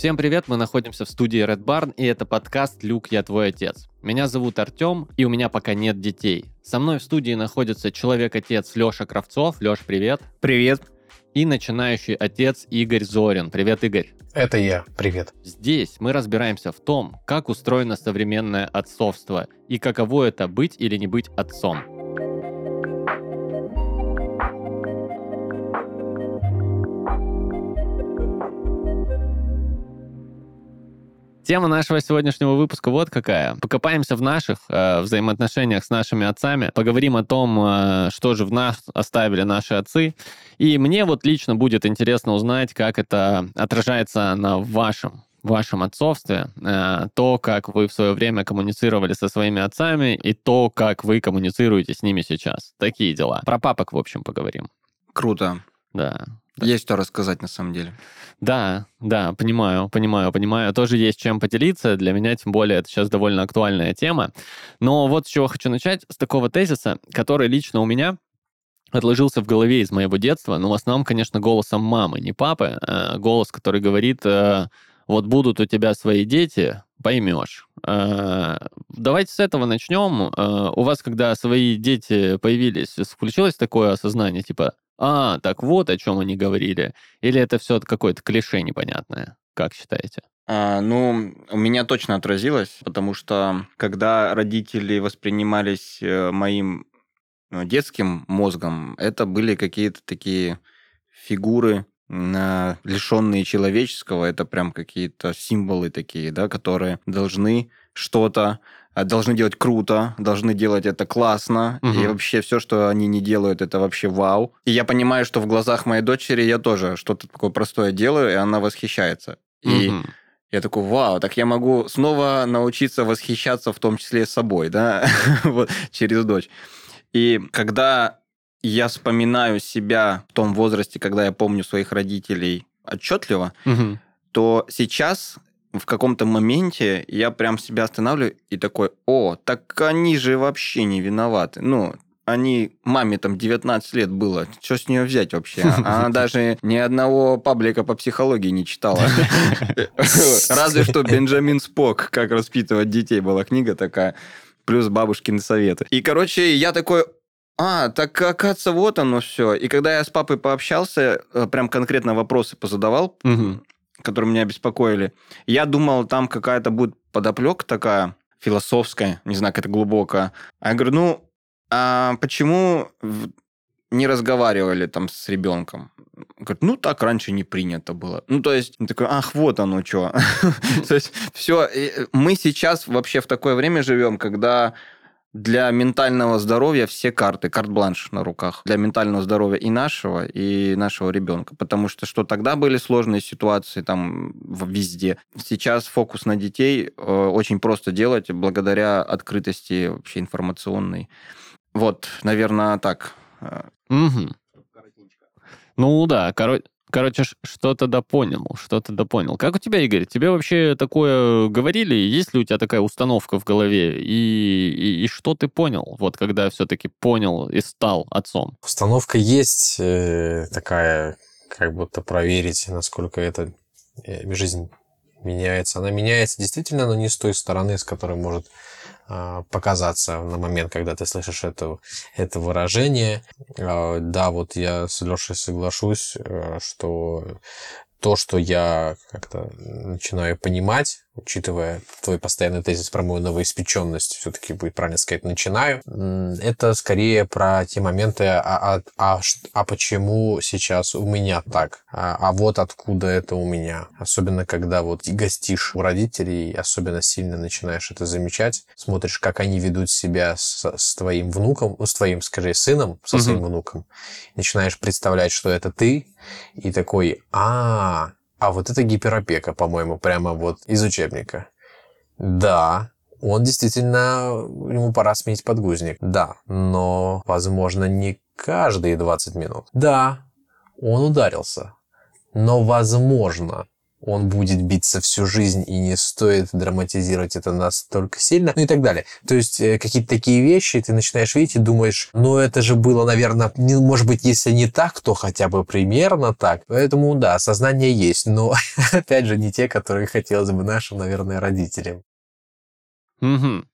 Всем привет, мы находимся в студии Red Barn, и это подкаст «Люк, я твой отец». Меня зовут Артем, и у меня пока нет детей. Со мной в студии находится человек-отец Леша Кравцов. Леш, привет. Привет. И начинающий отец Игорь Зорин. Привет, Игорь. Это я. Привет. Здесь мы разбираемся в том, как устроено современное отцовство и каково это быть или не быть отцом. Тема нашего сегодняшнего выпуска вот какая. Покопаемся в наших э, взаимоотношениях с нашими отцами, поговорим о том, э, что же в нас оставили наши отцы. И мне вот лично будет интересно узнать, как это отражается на вашем вашем отцовстве, э, то, как вы в свое время коммуницировали со своими отцами и то, как вы коммуницируете с ними сейчас. Такие дела. Про папок, в общем, поговорим. Круто. Да. Есть что рассказать на самом деле. Да, да, понимаю, понимаю, понимаю. Тоже есть чем поделиться. Для меня, тем более, это сейчас довольно актуальная тема. Но вот с чего хочу начать, с такого тезиса, который лично у меня отложился в голове из моего детства, но в основном, конечно, голосом мамы, не папы, а голос, который говорит, э, вот будут у тебя свои дети, поймешь. Э, давайте с этого начнем. Э, у вас, когда свои дети появились, включилось такое осознание, типа, а, так вот о чем они говорили. Или это все какое-то клише непонятное? Как считаете? А, ну, у меня точно отразилось, потому что когда родители воспринимались э, моим ну, детским мозгом, это были какие-то такие фигуры, лишенные человеческого, это прям какие-то символы такие, да, которые должны что-то а, должны делать круто, должны делать это классно, угу. и вообще все, что они не делают, это вообще вау. И я понимаю, что в глазах моей дочери я тоже что-то такое простое делаю, и она восхищается. И угу. я такой, вау, так я могу снова научиться восхищаться в том числе собой, да, вот, через дочь. И когда я вспоминаю себя в том возрасте, когда я помню своих родителей отчетливо, угу. то сейчас в каком-то моменте я прям себя останавливаю и такой, о, так они же вообще не виноваты. Ну, они, маме там 19 лет было, что с нее взять вообще? Она даже ни одного паблика по психологии не читала. Разве что Бенджамин Спок, как воспитывать детей, была книга такая, плюс бабушкины советы. И, короче, я такой, а, так оказывается, вот оно все. И когда я с папой пообщался, э, прям конкретно вопросы позадавал, угу которые меня беспокоили. Я думал, там какая-то будет подоплека такая философская, не знаю, какая-то глубокая. А я говорю, ну, а почему не разговаривали там с ребенком? Говорит, ну, так раньше не принято было. Ну, то есть, такой, ах, вот оно что. То есть, все, мы сейчас вообще в такое время живем, когда для ментального здоровья все карты, карт-бланш на руках. Для ментального здоровья и нашего, и нашего ребенка. Потому что что тогда были сложные ситуации там везде. Сейчас фокус на детей э, очень просто делать благодаря открытости вообще информационной. Вот, наверное, так. Угу. Ну да, короче, Короче, что-то допонял, что-то допонял. Как у тебя, Игорь? Тебе вообще такое говорили? Есть ли у тебя такая установка в голове? И, и, и что ты понял, вот когда все-таки понял и стал отцом? Установка есть э, такая, как будто проверить, насколько эта э, жизнь меняется. Она меняется действительно, но не с той стороны, с которой может а, показаться на момент, когда ты слышишь это, это выражение. А, да, вот я с Лешей соглашусь, э, что то, что я как-то начинаю понимать, учитывая твой постоянный тезис про мою новоиспеченность, все-таки будет правильно сказать, начинаю, это скорее про те моменты, а, а, а, а почему сейчас у меня так, а, а вот откуда это у меня. Особенно, когда вот гостишь у родителей, особенно сильно начинаешь это замечать, смотришь, как они ведут себя с, с твоим внуком, ну, с твоим, скажи, сыном, со своим внуком, начинаешь представлять, что это ты, и такой, а, а вот это гиперопека, по-моему, прямо вот из учебника. Да, он действительно, ему пора сменить подгузник. Да, но, возможно, не каждые 20 минут. Да, он ударился. Но, возможно, он будет биться всю жизнь, и не стоит драматизировать это настолько сильно, ну и так далее. То есть э, какие-то такие вещи ты начинаешь видеть и думаешь, ну это же было, наверное, не, может быть, если не так, то хотя бы примерно так. Поэтому да, сознание есть, но опять же не те, которые хотелось бы нашим, наверное, родителям. Угу.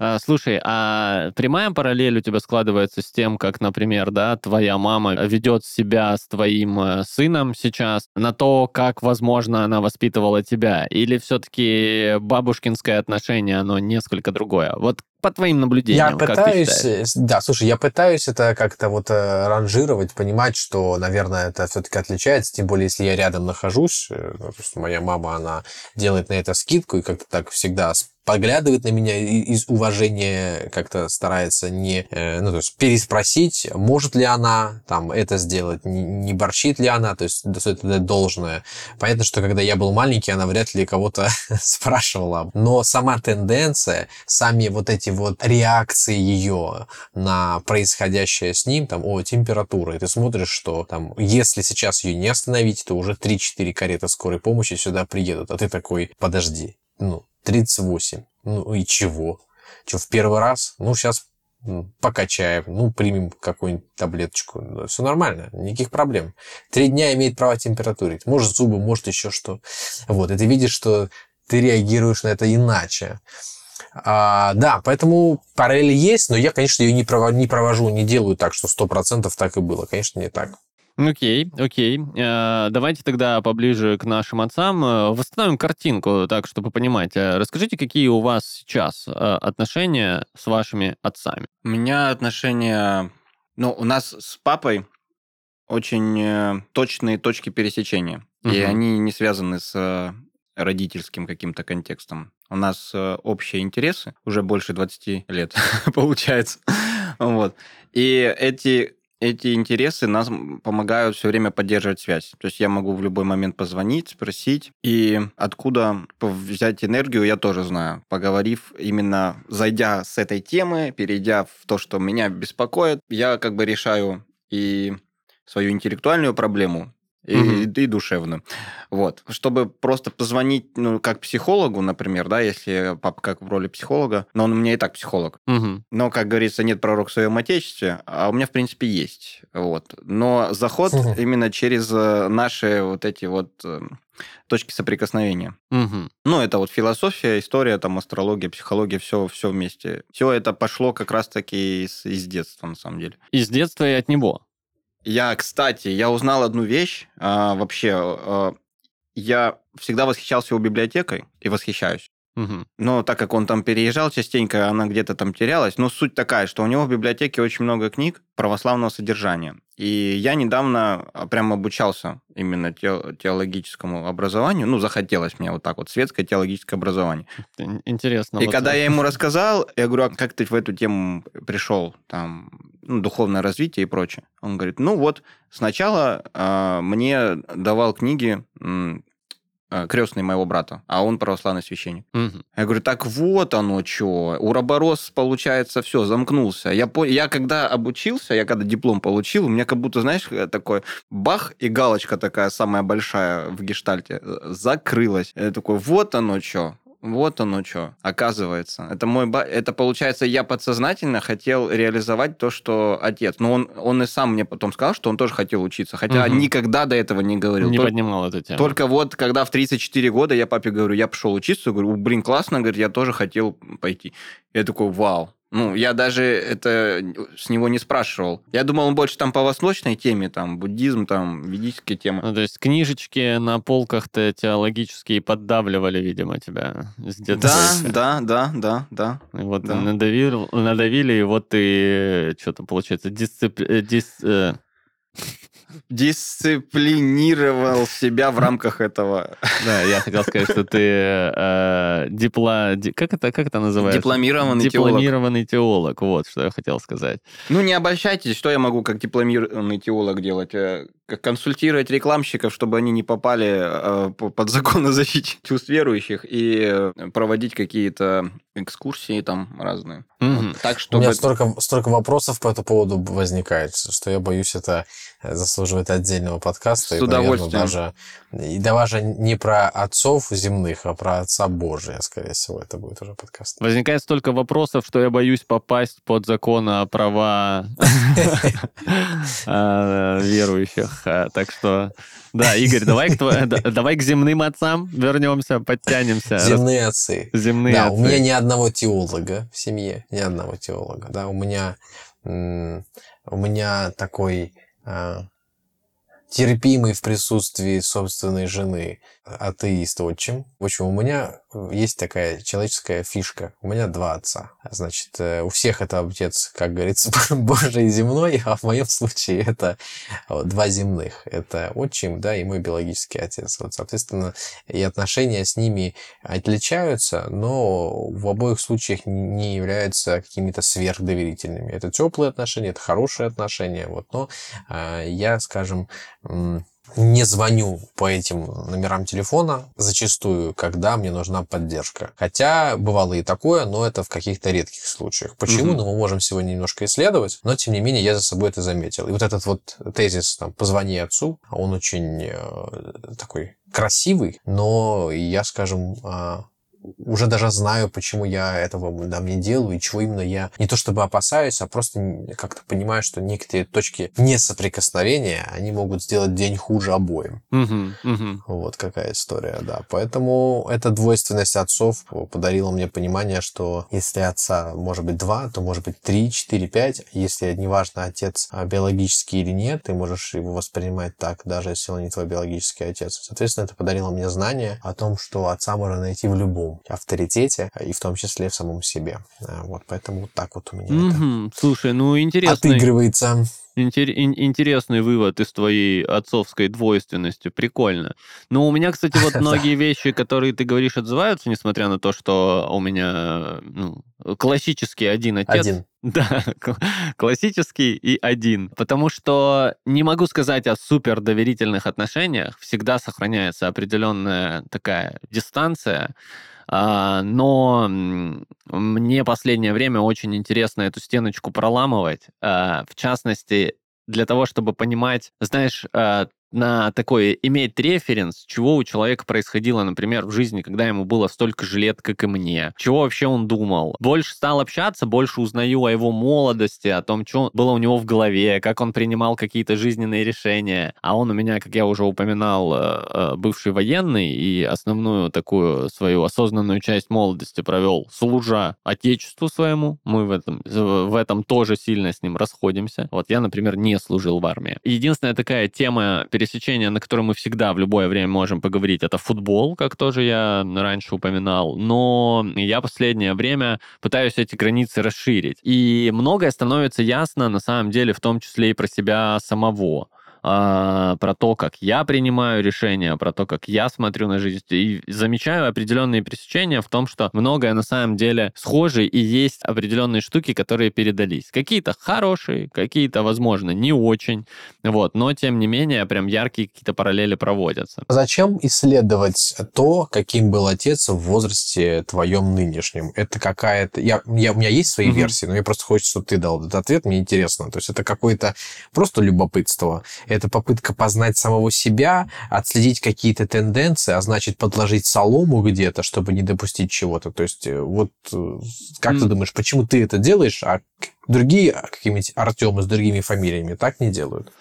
А, слушай, а прямая параллель у тебя складывается с тем, как, например, да, твоя мама ведет себя с твоим э, сыном сейчас, на то, как, возможно, она воспитывала тебя? Или все-таки бабушкинское отношение, оно несколько другое? Вот по твоим наблюдениям, я пытаюсь, э, да, слушай, я пытаюсь это как-то вот э, ранжировать, понимать, что, наверное, это все-таки отличается, тем более, если я рядом нахожусь, ну, то есть моя мама, она делает на это скидку и как-то так всегда поглядывает на меня из уважения, как-то старается не, э, ну, то есть переспросить, может ли она там это сделать, не борщит ли она, то есть это должное. Понятно, что когда я был маленький, она вряд ли кого-то спрашивала. Но сама тенденция, сами вот эти вот реакции ее на происходящее с ним, там, о, температура, и ты смотришь, что там, если сейчас ее не остановить, то уже 3-4 кареты скорой помощи сюда приедут, а ты такой, подожди, ну, 38. Ну и чего? Что, в первый раз? Ну, сейчас покачаем, ну, примем какую-нибудь таблеточку. Все нормально, никаких проблем. Три дня имеет право температурить. Может, зубы, может, еще что. Вот, и ты видишь, что ты реагируешь на это иначе. А, да, поэтому параллель есть, но я, конечно, ее не, не провожу, не делаю так, что сто процентов так и было. Конечно, не так. Окей, окей. Э, давайте тогда поближе к нашим отцам. Э, восстановим картинку, так, чтобы понимать. Э, расскажите, какие у вас сейчас отношения с вашими отцами? У меня отношения... Ну, у нас с папой очень точные точки пересечения. Угу. И они не связаны с родительским каким-то контекстом. У нас общие интересы, уже больше 20 лет получается. Вот. И эти эти интересы нас помогают все время поддерживать связь. То есть я могу в любой момент позвонить, спросить, и откуда взять энергию, я тоже знаю. Поговорив именно, зайдя с этой темы, перейдя в то, что меня беспокоит, я как бы решаю и свою интеллектуальную проблему, и, угу. и душевно. Вот. Чтобы просто позвонить, ну, как психологу, например, да, если папа как в роли психолога, но он у меня и так психолог. Угу. Но, как говорится, нет пророк в своем отечестве, а у меня, в принципе, есть. Вот. Но заход угу. именно через э, наши вот эти вот э, точки соприкосновения. Угу. Ну, это вот философия, история, там, астрология, психология, все, все вместе. Все это пошло как раз-таки из, из детства, на самом деле. Из детства и от него. Я, кстати, я узнал одну вещь. А, вообще, а, я всегда восхищался его библиотекой и восхищаюсь. Угу. Но так как он там переезжал частенько, она где-то там терялась. Но суть такая, что у него в библиотеке очень много книг православного содержания. И я недавно а, прям обучался именно теологическому образованию. Ну, захотелось мне вот так вот, светское теологическое образование. Интересно. И вот когда это. я ему рассказал, я говорю, а как ты в эту тему пришел? Там, ну, духовное развитие и прочее. Он говорит, ну вот, сначала э, мне давал книги крестный моего брата, а он православный священник. Угу. Я говорю, так вот оно что. Уроборос, получается, все, замкнулся. Я, по... я когда обучился, я когда диплом получил, у меня как будто, знаешь, э, такой бах и галочка такая самая большая в гештальте э, закрылась. Я такой, вот оно что. Вот оно что, оказывается. Это мой ба... Это получается, я подсознательно хотел реализовать то, что отец. Но он, он и сам мне потом сказал, что он тоже хотел учиться. Хотя угу. никогда до этого не говорил. Не Только... поднимал эту тему. Только вот, когда в 34 года я папе говорю, я пошел учиться, говорю, блин, классно, говорит, я тоже хотел пойти. Я такой, вау, ну, я даже это с него не спрашивал. Я думал, он больше там по восточной теме, там, буддизм, там, ведические темы. Ну, то есть книжечки на полках-то теологические поддавливали, видимо, тебя с детства. Да, да, да, да, да. И вот да. Надавил, надавили, и вот ты, что-то, получается, дисцип... Э, дис... Дисциплинировал себя в рамках этого. Да, я хотел сказать, что ты э, дипло... Как это, как это называется? Дипломированный, дипломированный теолог. теолог. Вот, что я хотел сказать. Ну, не обольщайтесь, что я могу как дипломированный теолог делать? Э, консультировать рекламщиков, чтобы они не попали э, под закон о защите чувств верующих и э, проводить какие-то экскурсии там разные. Угу. Так, чтобы... У меня столько, столько вопросов по этому поводу возникает, что я боюсь это заслуживает отдельного подкаста. С и, наверное, удовольствием. даже, и даже не про отцов земных, а про отца Божия, скорее всего, это будет уже подкаст. Возникает столько вопросов, что я боюсь попасть под закон о права э, верующих. Э, Так что, да, Игорь, давай к, земным отцам вернемся, подтянемся. Земные отцы. Земные Да, у меня ни одного теолога в семье, ни одного теолога. Да, у меня, у меня такой а, терпимый в присутствии собственной жены атеист отчим. В общем, у меня есть такая человеческая фишка. У меня два отца. Значит, э, у всех это отец, как говорится, Божий земной, а в моем случае это два земных. Это отчим, да, и мой биологический отец. Вот, соответственно, и отношения с ними отличаются, но в обоих случаях не являются какими-то сверхдоверительными. Это теплые отношения, это хорошие отношения, вот, но а, я, скажем, не звоню по этим номерам телефона зачастую, когда мне нужна поддержка. Хотя бывало и такое, но это в каких-то редких случаях. Почему? Мгм. Ну, мы можем сегодня немножко исследовать, но тем не менее я за собой это заметил. И вот этот вот тезис там «позвони отцу», он очень э, такой красивый, но я, скажем, а, уже даже знаю, почему я этого да, не делаю и чего именно я не то чтобы опасаюсь, а просто как-то понимаю, что некоторые точки несоприкосновения, они могут сделать день хуже обоим. Мгм, мгм. Вот какая история, да. Поэтому эта двойственность отцов подарила мне понимание, что если отца может быть два, то может быть три, четыре, пять. Если неважно, отец а, биологический или нет, ты можешь его воспринимать так, даже если он не твой биологический отец. Соответственно, это подарило мне знание о том, что отца можно найти в любом авторитете, и в том числе в самом себе. А, Вот, поэтому вот так вот у меня это Мгм. Слушай, ну интересный, отыгрывается. Интер- ин- интересный вывод из твоей отцовской двойственности. Прикольно. Но у меня, кстати, вот многие вещи, которые ты говоришь, отзываются, несмотря на то, что у меня ну, классический один отец. Один. Да, кл- классический и один. Потому что не могу сказать о супер доверительных отношениях. Всегда сохраняется определенная такая дистанция. А, но мне последнее время очень интересно эту стеночку проламывать. А, В частности, для того, чтобы понимать, знаешь, а, на такой, иметь референс, чего у человека происходило, например, в жизни, когда ему было столько же лет, как и мне. Чего вообще он думал. Больше стал общаться, больше узнаю о его молодости, о том, что было у него в голове, как он принимал какие-то жизненные решения. А он у меня, как я уже упоминал, э, э, бывший военный и основную такую свою осознанную часть молодости провел, служа отечеству своему. Мы в этом, в этом тоже сильно с ним расходимся. Вот я, например, не служил в армии. Единственная такая тема пересечения, на которой мы всегда в любое время можем поговорить, это футбол, как тоже я раньше упоминал. Но я последнее время пытаюсь эти границы расширить. И многое становится ясно, на самом деле, в том числе и про себя самого а, про то, как я принимаю решения, про то, как я смотрю на жизнь. И замечаю определенные пересечения в том, что многое на самом деле схоже, и есть определенные штуки, которые передались. Какие-то хорошие, какие-то, возможно, не очень. Вот. Но, тем не менее, прям яркие какие-то параллели проводятся. Зачем исследовать то, каким был отец в возрасте твоем нынешнем? Это какая-то... Я, я, у меня есть свои Мгм. версии, но мне просто хочется, чтобы ты дал этот ответ, мне интересно. То есть это какое-то просто любопытство, это попытка познать самого себя, отследить какие-то тенденции, а значит подложить солому где-то, чтобы не допустить чего-то. То есть э, вот э, как ты М. думаешь, почему ты это делаешь, а другие а, какие-нибудь Артемы с другими фамилиями так не делают?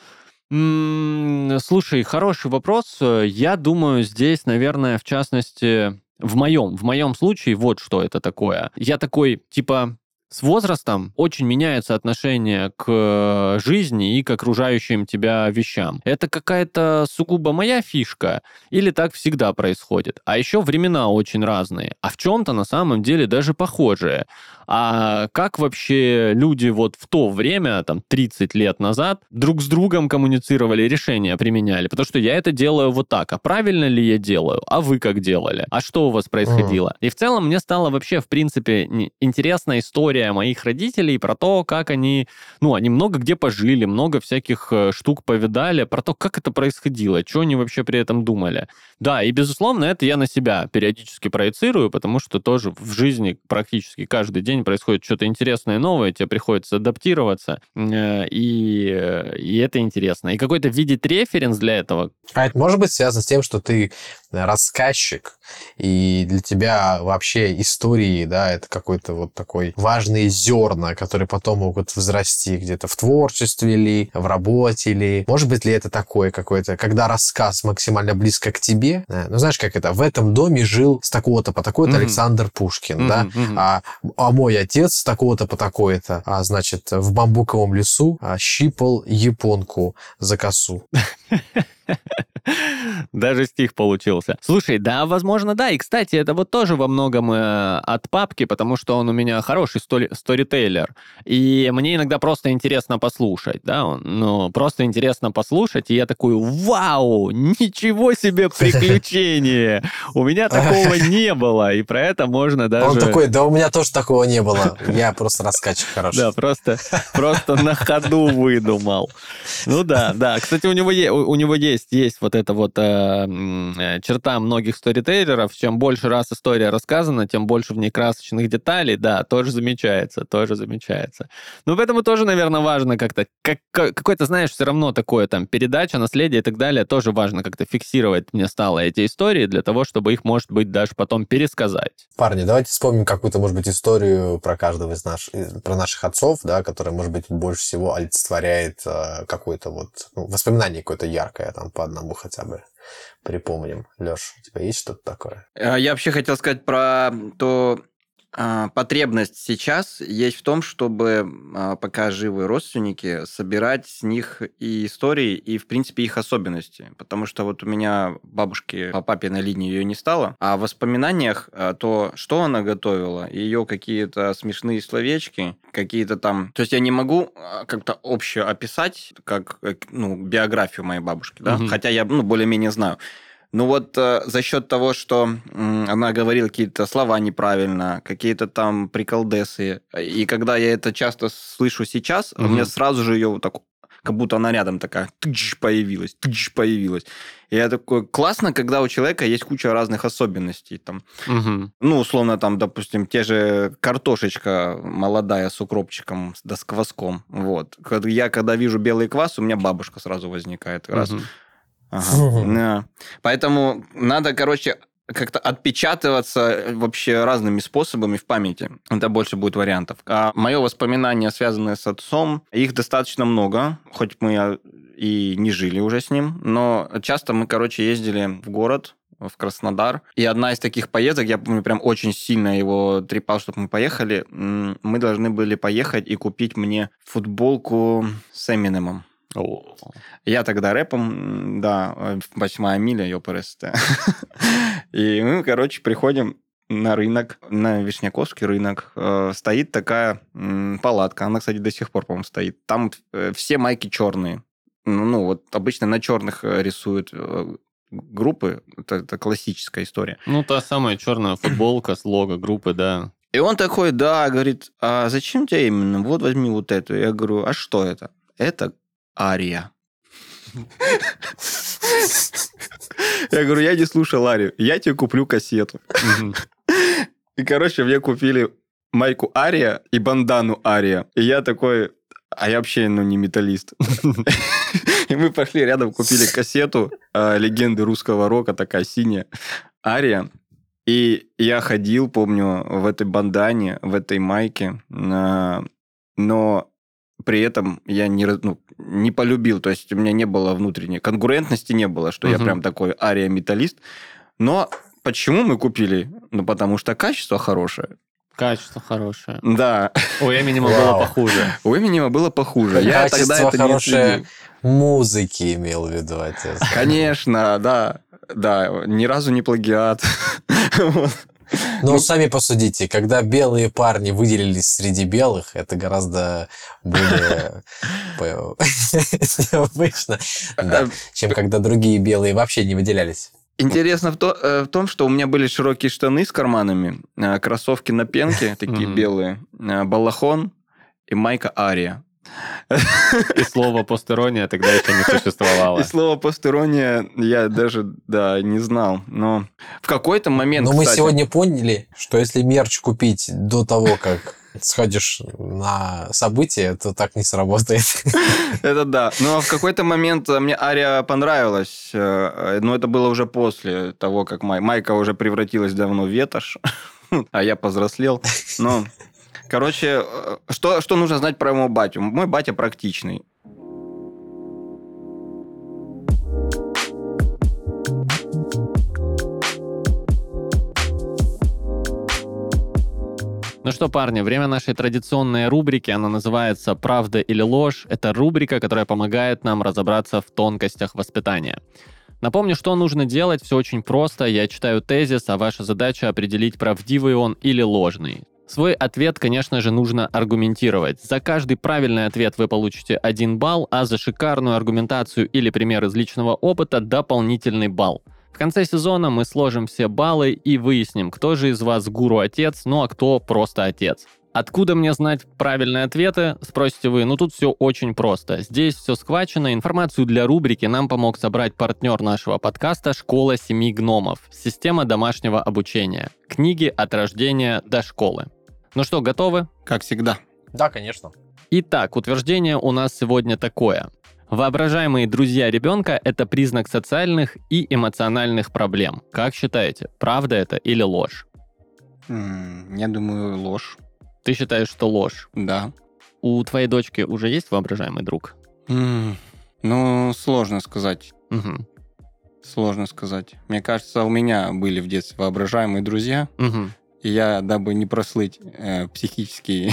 Слушай, хороший вопрос. Я думаю, здесь, наверное, в частности, в моем, в моем случае, вот что это такое. Я такой, типа, с возрастом очень меняется отношение к э, жизни и к окружающим тебя вещам. Это какая-то сугубо моя фишка или так всегда происходит? А еще времена очень разные, а в чем-то на самом деле даже похожие. А как вообще люди вот в то время, там, 30 лет назад, друг с другом коммуницировали, решения применяли? Потому что я это делаю вот так. А правильно ли я делаю? А вы как делали? А что у вас происходило? И в целом мне стало вообще, в принципе, не- интересна история моих родителей про то, как они, ну, они много где пожили, много всяких э, штук повидали, про то, как это происходило, что они вообще при этом думали. Да, и, безусловно, это я на себя периодически проецирую, потому что тоже в жизни практически каждый день день происходит что-то интересное, новое, тебе приходится адаптироваться, э, и, э, и это интересно. И какой-то видеть референс для этого. А это может быть связано с тем, что ты рассказчик, и для тебя вообще истории, да, это какой-то вот такой важный зерна, которые потом могут возрасти где-то в творчестве или в работе, или может быть ли это такое какое-то, когда рассказ максимально близко к тебе, ну знаешь, как это, в этом доме жил с такого-то по такой-то mm-hmm. Александр Пушкин, mm-hmm, да, mm-hmm. А, а мой отец с такого-то по такой-то, а значит, в бамбуковом лесу а, щипал японку за косу. Даже стих получился. Слушай, да, возможно, да. И, кстати, это вот тоже во многом э, от папки, потому что он у меня хороший стори сторитейлер. И мне иногда просто интересно послушать, да, он, ну, просто интересно послушать, и я такой, вау, ничего себе приключение! У меня такого не было, и про это можно даже... Он такой, да у меня тоже такого не было, я просто рассказчик хороший. Да, просто, просто на ходу выдумал. Ну да, да. Кстати, у него, у него есть, есть вот эта вот э, э, черта многих сторитейлеров. Чем больше раз история рассказана, тем больше в ней красочных деталей. Да, тоже замечается, тоже замечается. Но поэтому тоже, наверное, важно как-то, как, какой-то, знаешь, все равно такое там передача, наследие и так далее, тоже важно как-то фиксировать мне стало эти истории для того, чтобы их, может быть, даже потом пересказать. Парни, давайте вспомним какую-то, может быть, историю про каждого из наших, про наших отцов, да, которая, может быть, больше всего олицетворяет э, какое-то вот ну, воспоминание какое-то яркое там по одному хотя бы припомним. Леш, у тебя есть что-то такое? А, я вообще хотел сказать про то, потребность сейчас есть в том, чтобы, а, пока живы родственники, собирать с них и истории, и, в принципе, их особенности. Потому что вот у меня бабушки по папиной линии ее не стало, а в воспоминаниях то, что она готовила, ее какие-то смешные словечки, какие-то там... То есть я не могу как-то общее описать, как э, ну, биографию моей бабушки, да, угу. хотя я ну, более-менее знаю. Ну вот э, за счет того, что э, она говорила какие-то слова неправильно, какие-то там приколдесы, и когда я это часто слышу сейчас, угу. у меня сразу же ее вот так как будто она рядом такая тыч, появилась, тыч, появилась. И я такой, классно, когда у человека есть куча разных особенностей. Там. Угу. Ну, условно, там, допустим, те же картошечка молодая с укропчиком, да с кваском. Вот. Я, когда вижу белый квас, у меня бабушка сразу возникает. Раз. Угу. Ага. Да. Поэтому надо, короче, как-то отпечатываться э, вообще разными способами в памяти. Это больше будет вариантов. А мое воспоминание, связанное с отцом, их достаточно много, хоть мы и не жили уже с ним, но часто мы, короче, ездили в город, в Краснодар. И одна из таких поездок, я помню, прям очень сильно его трепал, чтобы мы поехали. Мы должны были поехать и купить мне футболку с Эминемом. Я тогда рэпом, да, восьмая миля, ёпрст. И мы, короче, приходим на рынок, на Вишняковский рынок, э, стоит такая палатка. Она, кстати, до сих пор, по-моему, стоит. Там э, все майки черные. Ну, ну, вот обычно на черных э, рисуют группы. Это, это классическая история. Ну, та самая черная футболка с лого группы, да. И он такой, да, говорит, а зачем тебе именно? Вот возьми вот эту. Я говорю, а что это? Это Ария. Я говорю, я не слушал Арию, я тебе куплю кассету. И, короче, мне купили майку Ария и бандану Ария. И я такой, а я вообще, ну, не металлист. И мы пошли рядом, купили кассету э, легенды русского рока, такая синяя, Ария. И я ходил, помню, в этой бандане, в этой майке, но при этом я не, ну, не полюбил, то есть у меня не было внутренней конкурентности, не было, что угу. я прям такой ария-металлист. Но почему мы купили? Ну, потому что качество хорошее. Качество хорошее. Да. У Эминема было похуже. У Эминема было похуже. Я тогда это хорошее музыки имел в виду отец. Конечно, да. Да, ни разу не плагиат. Но ну, сами посудите, когда белые парни выделились среди белых, это гораздо более необычно, да, чем когда другие белые вообще не выделялись. Интересно в, то, э, в том, что у меня были широкие штаны с карманами, э, кроссовки на пенке, такие белые, э, балахон и майка Ария. И слово постерония тогда еще не существовало. И слово постерония я даже, да, не знал. Но в какой-то момент, Но мы сегодня поняли, что если мерч купить до того, как сходишь на событие, то так не сработает. Это да. Но в какой-то момент мне Ария понравилась, э, но это было уже после того, как Май... Майка уже превратилась давно в ветошь, а я повзрослел. Но, короче, э, что, что нужно знать про моего батю? Мой батя практичный. Ну что, парни, время нашей традиционной рубрики, она называется «Правда или ложь». Это рубрика, которая помогает нам разобраться в тонкостях воспитания. Напомню, что нужно делать, все очень просто. Я читаю тезис, а ваша задача определить, правдивый он или ложный. Свой ответ, конечно же, нужно аргументировать. За каждый правильный ответ вы получите один балл, а за шикарную аргументацию или пример из личного опыта дополнительный балл. В конце сезона мы сложим все баллы и выясним, кто же из вас гуру-отец, ну а кто просто отец. Откуда мне знать правильные ответы, спросите вы. Ну тут все очень просто. Здесь все схвачено. Информацию для рубрики нам помог собрать партнер нашего подкаста «Школа семи гномов». Система домашнего обучения. Книги от рождения до школы. Ну что, готовы? Как всегда. Да, конечно. Итак, утверждение у нас сегодня такое. Воображаемые друзья ребенка – это признак социальных и эмоциональных проблем. Как считаете, правда это или ложь? Я думаю, ложь. Ты считаешь, что ложь? Да. У твоей дочки уже есть воображаемый друг? Ну, сложно сказать. Угу. Сложно сказать. Мне кажется, у меня были в детстве воображаемые друзья. Угу. И я, дабы не прослыть э, психически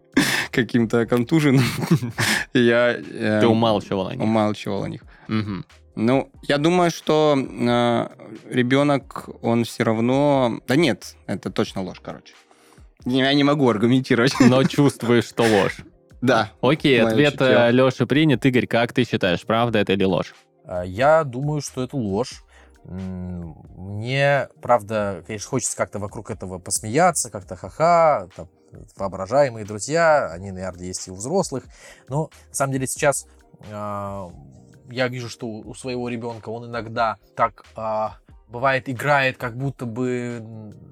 каким-то контуженным, я... Ты умалчивал о них. Умалчивал о них. Угу. Ну, я думаю, что э, ребенок, он все равно... Да нет, это точно ложь, короче. Я не могу аргументировать. Но чувствуешь, что ложь. Да. Окей, ответ чутье. Леши принят. Игорь, как ты считаешь, правда это или ложь? А, Я думаю, что это ложь. Мне, правда, конечно, хочется как-то вокруг этого посмеяться, как-то ха-ха, там, воображаемые друзья, они, наверное, есть и у взрослых. Но, на самом деле, сейчас а, я вижу, что у своего ребенка он иногда так а, бывает играет, как будто бы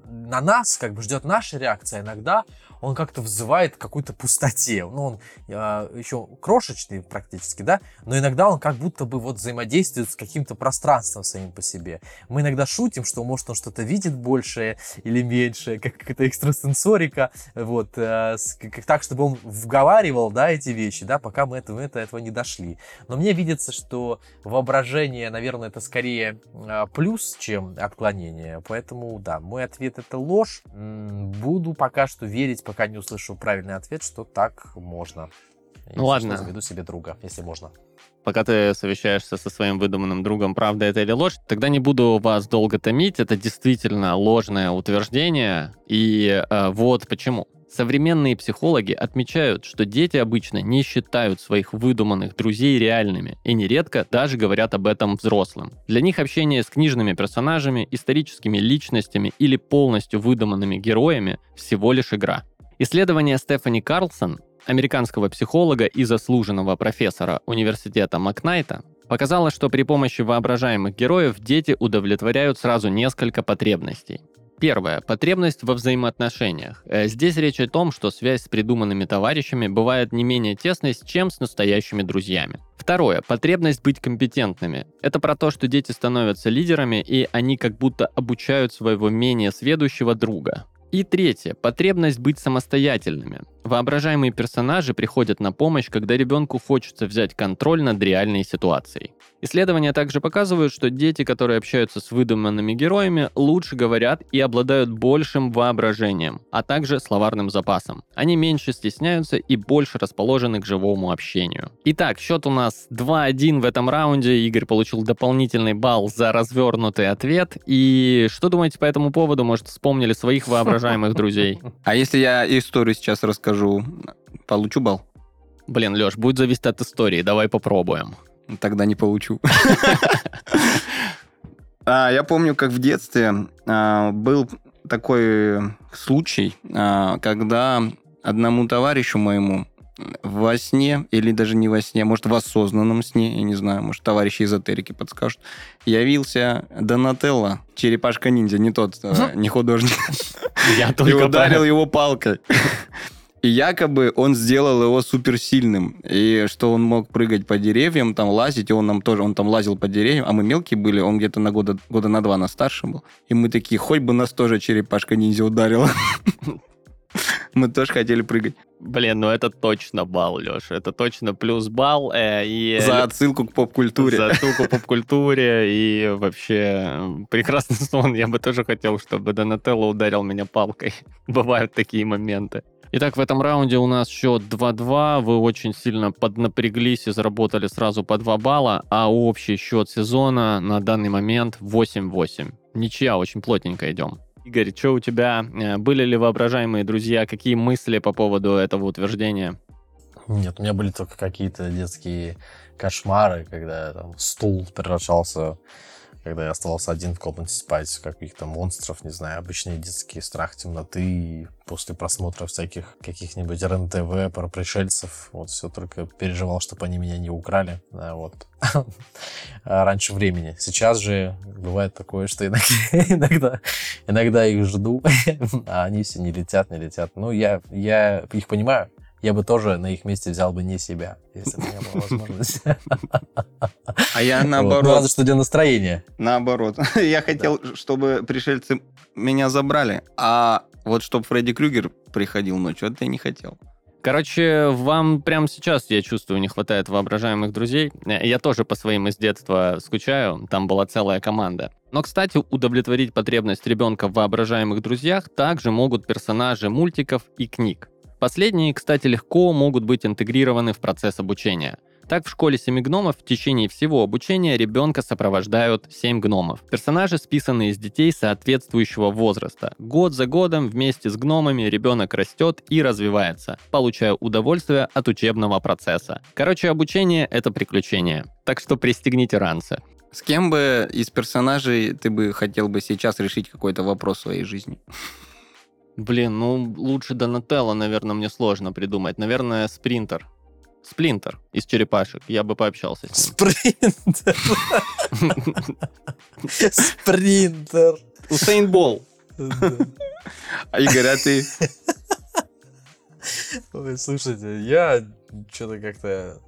на нас, как бы ждет наша реакция. Иногда он как-то взывает к какой-то пустоте. Ну, он а, еще крошечный практически, да, но иногда он как будто бы вот взаимодействует с каким-то пространством самим по себе. Мы иногда шутим, что может он что-то видит большее или меньшее, как какая-то экстрасенсорика, вот, э, как, так, чтобы он вговаривал, да, эти вещи, да, пока мы, это, мы это, этого не дошли. Но мне видится, что воображение, наверное, это скорее а, плюс, чем отклонение. Поэтому, да, мой ответ это ложь. Буду пока что верить, пока не услышу правильный ответ, что так можно. Если ладно. что, заведу себе друга, если можно. Пока ты совещаешься со своим выдуманным другом, правда это или ложь, тогда не буду вас долго томить. Это действительно ложное утверждение. И э, вот почему. Современные психологи отмечают, что дети обычно не считают своих выдуманных друзей реальными и нередко даже говорят об этом взрослым. Для них общение с книжными персонажами, историческими личностями или полностью выдуманными героями всего лишь игра. Исследование Стефани Карлсон, американского психолога и заслуженного профессора университета Макнайта, показало, что при помощи воображаемых героев дети удовлетворяют сразу несколько потребностей. Первое. Потребность во взаимоотношениях. Э, Здесь речь о том, что связь с придуманными товарищами бывает не менее тесной, чем с настоящими друзьями. Второе. Потребность быть компетентными. Это про то, что дети становятся лидерами, и они как будто обучают своего менее сведущего друга. И третье. Потребность быть самостоятельными. Воображаемые персонажи приходят на помощь, когда ребенку хочется взять контроль над реальной ситуацией. Исследования также показывают, что дети, которые общаются с выдуманными героями, лучше говорят и обладают большим воображением, а также словарным запасом. Они меньше стесняются и больше расположены к живому общению. Итак, счет у нас 2-1 в этом раунде. Игорь получил дополнительный балл за развернутый ответ. И что думаете по этому поводу? Может, вспомнили своих воображаемых друзей? А если я историю сейчас расскажу, получу балл? Блин, Леш, будет зависеть от истории, давай попробуем. Тогда не получу. А, Я помню, как в детстве а, был такой случай, а, когда одному товарищу моему во сне, или даже не во сне, может, в осознанном сне, я не знаю, может, товарищи эзотерики подскажут, явился Донателло, черепашка-ниндзя, не тот, а, не художник, Я и только ударил его палкой. И якобы он сделал его суперсильным. И что он мог прыгать по деревьям, там лазить, и он нам тоже, он там лазил по деревьям, а мы мелкие были, он где-то на года, года на два на старше был. И мы такие, хоть бы нас тоже черепашка ниндзя ударила. Мы тоже хотели прыгать. Блин, ну это точно балл, Леша. Это точно плюс балл. Э, и За отсылку к поп-культуре. За отсылку к поп-культуре и вообще прекрасный сон. Я бы тоже хотел, чтобы Донателло ударил меня палкой. Бывают такие моменты. Итак, в этом раунде у нас счет 2-2. Вы очень сильно поднапряглись и заработали сразу по 2 балла, а общий счет сезона на данный момент 8-8. Ничья, очень плотненько идем. Игорь, что у тебя? Э, были ли воображаемые друзья? Какие мысли по поводу этого утверждения? Нет, у меня были только какие-то детские кошмары, когда там стул превращался когда я оставался один в комнате спать, каких-то монстров, не знаю, обычный детский страх темноты, после просмотра всяких каких-нибудь РНТВ про пришельцев, вот все только переживал, чтобы они меня не украли, да, вот, раньше времени. Сейчас же бывает такое, что иногда, иногда их жду, а они все не летят, не летят. Ну, я, я их понимаю, я бы тоже на их месте взял бы не себя, если бы не было возможности. А я наоборот. Вот. Ну, разве что для настроения. Наоборот. Я хотел, да. чтобы пришельцы меня забрали, а вот чтобы Фредди Крюгер приходил ночью, это я не хотел. Короче, вам прямо сейчас, я чувствую, не хватает воображаемых друзей. Я тоже по своим из детства скучаю, там была целая команда. Но, кстати, удовлетворить потребность ребенка в воображаемых друзьях также могут персонажи мультиков и книг. Последние, кстати, легко могут быть интегрированы в процесс обучения. Так, в школе семи гномов в течение всего обучения ребенка сопровождают семь гномов. Персонажи списаны из детей соответствующего возраста. Год за годом вместе с гномами ребенок растет и развивается, получая удовольствие от учебного процесса. Короче, обучение — это приключение. Так что пристегните ранцы. С кем бы из персонажей ты бы хотел бы сейчас решить какой-то вопрос в своей жизни? Блин, ну лучше Донателло, наверное, мне сложно придумать. Наверное, Спринтер. Сплинтер из черепашек. Я бы пообщался с ним. Спринтер. Спринтер. Усейн Бол. А Игорь, а ты? Ой, слушайте, я что-то как-то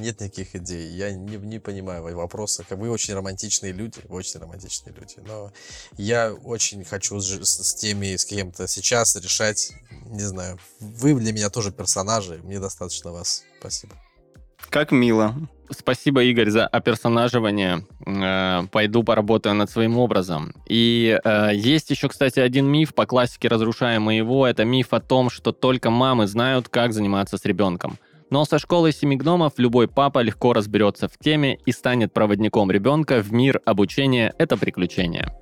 нет никаких идей. Я не, не понимаю вопроса. Вы очень романтичные люди, вы очень романтичные люди. Но я очень хочу с, с теми, с кем-то сейчас решать, не знаю. Вы для меня тоже персонажи, мне достаточно вас. Спасибо. Как мило. Спасибо, Игорь, за оперсонаживание. Э, пойду поработаю над своим образом. И э, есть еще, кстати, один миф по классике «Разрушаем его». Это миф о том, что только мамы знают, как заниматься с ребенком. Но со школой семи гномов любой папа легко разберется в теме и станет проводником ребенка в мир обучения «Это приключение».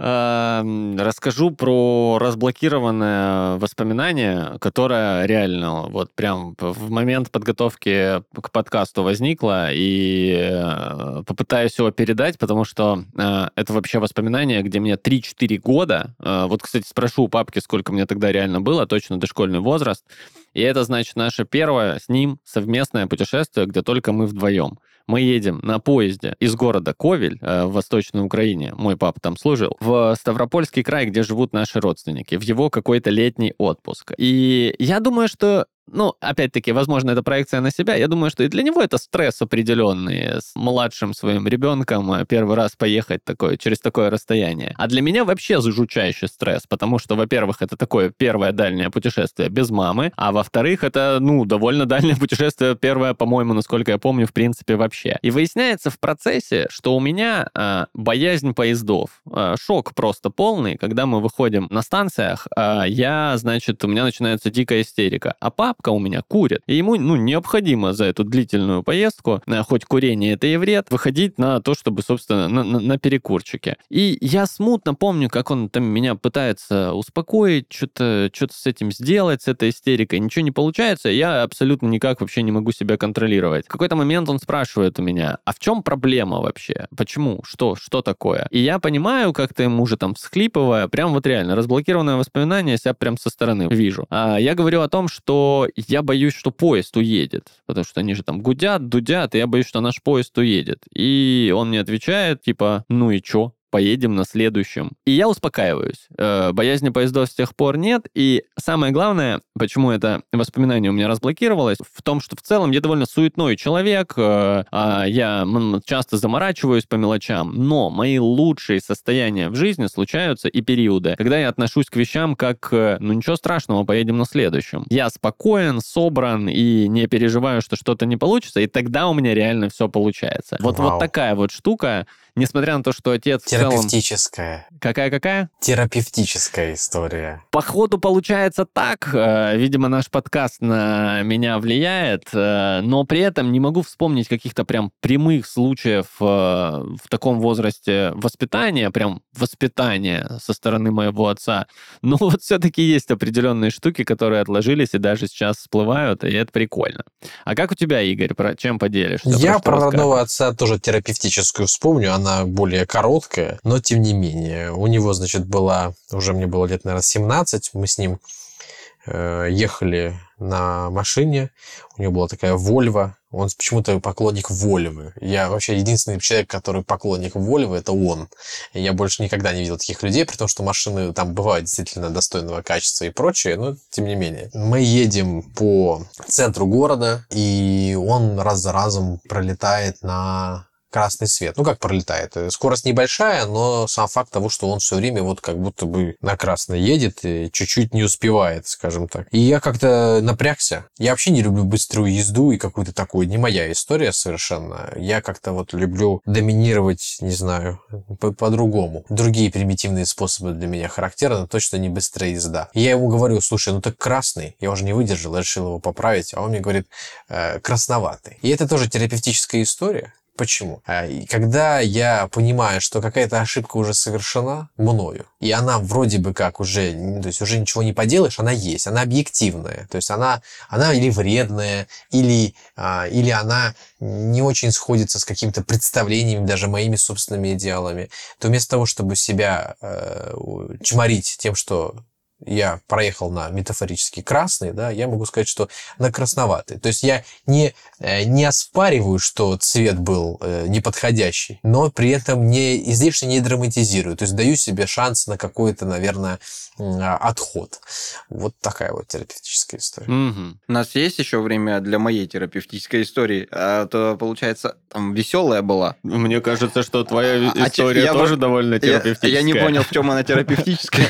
Расскажу про разблокированное воспоминание, которое реально вот прям в момент подготовки к подкасту возникло, и э, попытаюсь его передать, потому что э, это вообще воспоминание, где мне 3-4 года. Э, вот, кстати, спрошу у папки, сколько мне тогда реально было, точно дошкольный возраст. И это, значит, наше первое с ним совместное путешествие, где только мы вдвоем мы едем на поезде из города Ковель э, в Восточной Украине, мой папа там служил, в Ставропольский край, где живут наши родственники, в его какой-то летний отпуск. И я думаю, что ну, опять-таки, возможно, это проекция на себя. Я думаю, что и для него это стресс определенный с младшим своим ребенком э, первый раз поехать такое, через такое расстояние. А для меня вообще жучайший стресс, потому что, во-первых, это такое первое дальнее путешествие без мамы, а во-вторых, это, ну, довольно дальнее путешествие, первое, по-моему, насколько я помню, в принципе, вообще. И выясняется в процессе, что у меня э, боязнь поездов, э, шок просто полный, когда мы выходим на станциях, э, я, значит, у меня начинается дикая истерика. А пап бабка у меня курит. И ему, ну, необходимо за эту длительную поездку, э, хоть курение это и вред, выходить на то, чтобы, собственно, на, на, на перекурчике. И я смутно помню, как он там меня пытается успокоить, что-то что с этим сделать, с этой истерикой. Ничего не получается, я абсолютно никак вообще не могу себя контролировать. В какой-то момент он спрашивает у меня, а в чем проблема вообще? Почему? Что? Что такое? И я понимаю, как-то ему уже там всхлипывая, прям вот реально, разблокированное воспоминание, я себя прям со стороны вижу. А я говорю о том, что я боюсь, что поезд уедет, потому что они же там гудят, дудят, и я боюсь, что наш поезд уедет. И он мне отвечает, типа, ну и чё? Поедем на следующем. И я успокаиваюсь. Э, боязни поездов с тех пор нет. И самое главное, почему это воспоминание у меня разблокировалось, в том, что в целом я довольно суетной человек, э, а я часто заморачиваюсь по мелочам, но мои лучшие состояния в жизни случаются и периоды, когда я отношусь к вещам как, ну ничего страшного, поедем на следующем. Я спокоен, собран и не переживаю, что что-то не получится, и тогда у меня реально все получается. Вот, вот такая вот штука, несмотря на то, что отец Терапевтическая. Какая-какая? Терапевтическая история. Походу получается так. Э, видимо, наш подкаст на меня влияет, э, но при этом не могу вспомнить каких-то прям прямых случаев э, в таком возрасте воспитания, прям воспитания со стороны моего отца. Но вот все-таки есть определенные штуки, которые отложились и даже сейчас всплывают, и это прикольно. А как у тебя, Игорь, про чем поделишься? Я про, про родного отца тоже терапевтическую вспомню, она более короткая, но тем не менее. У него, значит, была, уже мне было лет, наверное, 17, мы с ним э, ехали на машине, у него была такая Вольва, он почему-то поклонник Вольвы. Я вообще единственный человек, который поклонник Вольвы, это он. Я больше никогда не видел таких людей, при том, что машины там бывают действительно достойного качества и прочее, но тем не менее. Мы едем по центру города, и он раз за разом пролетает на красный свет. Ну, как пролетает. Скорость небольшая, но сам факт того, что он все время вот как будто бы на красный едет и чуть-чуть не успевает, скажем так. И я как-то напрягся. Я вообще не люблю быструю езду и какую-то такую. Не моя история совершенно. Я как-то вот люблю доминировать, не знаю, по-другому. Другие примитивные способы для меня характерны, точно не быстрая езда. И я ему говорю, слушай, ну так красный. Я уже не выдержал, я решил его поправить. А он мне говорит, э, красноватый. И это тоже терапевтическая история. Почему? А, когда я понимаю, что какая-то ошибка уже совершена мною, и она вроде бы как уже, то есть уже ничего не поделаешь, она есть, она объективная, то есть она, она или вредная, или, а, или она не очень сходится с какими-то представлениями, даже моими собственными идеалами, то вместо того, чтобы себя э, чморить тем, что я проехал на метафорически красный, да, я могу сказать, что на красноватый. То есть я не, э, не оспариваю, что цвет был э, неподходящий, но при этом не излишне не драматизирую. То есть даю себе шанс на какой-то, наверное, а, отход. Вот такая вот терапевтическая история. Угу. У нас есть еще время для моей терапевтической истории. А то, получается, там веселая была. Мне кажется, что твоя а, история я тоже довольно терапевтическая. Я, я не понял, в чем она терапевтическая.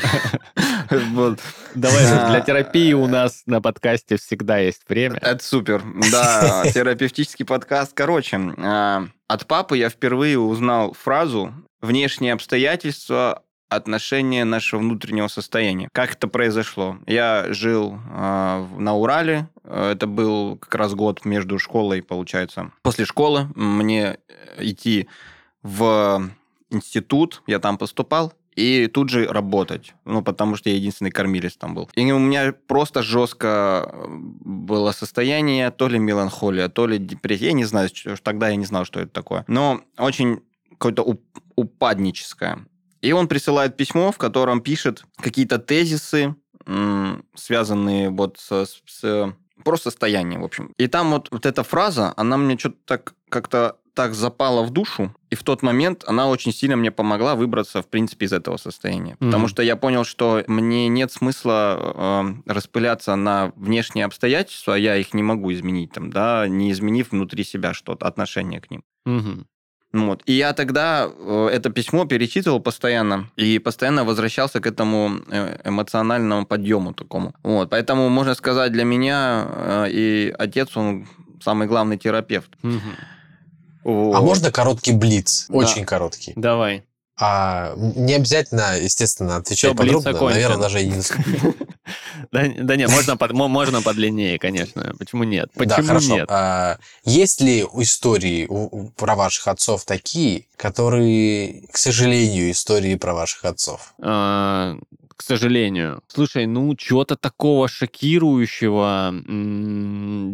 Вот. Давай, для терапии у нас на подкасте всегда есть время. Это супер. Да, терапевтический подкаст. Короче, а, от папы я впервые узнал фразу «внешние обстоятельства отношение нашего внутреннего состояния. Как это произошло? Я жил э, на Урале. Это был как раз год между школой, получается. После школы мне идти в институт, я там поступал, и тут же работать, ну, потому что я единственный кормилец там был. И у меня просто жестко было состояние, то ли меланхолия, то ли депрессия, я не знаю, тогда я не знал, что это такое, но очень какое-то упадническое. И он присылает письмо, в котором пишет какие-то тезисы, связанные вот с, с просто состоянием, в общем. И там вот, вот эта фраза, она мне что-то так как-то так запала в душу, и в тот момент она очень сильно мне помогла выбраться, в принципе, из этого состояния. Mm-hmm. Потому что я понял, что мне нет смысла э, распыляться на внешние обстоятельства, я их не могу изменить, там, да, не изменив внутри себя что-то, отношение к ним. Mm-hmm. Вот. И я тогда э, это письмо перечитывал постоянно и постоянно возвращался к этому э, эмоциональному подъему такому. Вот. Поэтому, можно сказать, для меня э, и отец, он самый главный терапевт. Угу. Вот. А можно короткий блиц? Да. Очень короткий. Давай. А, не обязательно, естественно, отвечать Все, подробно. Наверное, даже и. Да, да нет, можно, под, можно подлиннее, конечно. Почему нет? Почему да, хорошо. нет? А, есть ли истории про ваших отцов такие, которые, к сожалению, истории про ваших отцов? А, к сожалению. Слушай, ну, чего-то такого шокирующего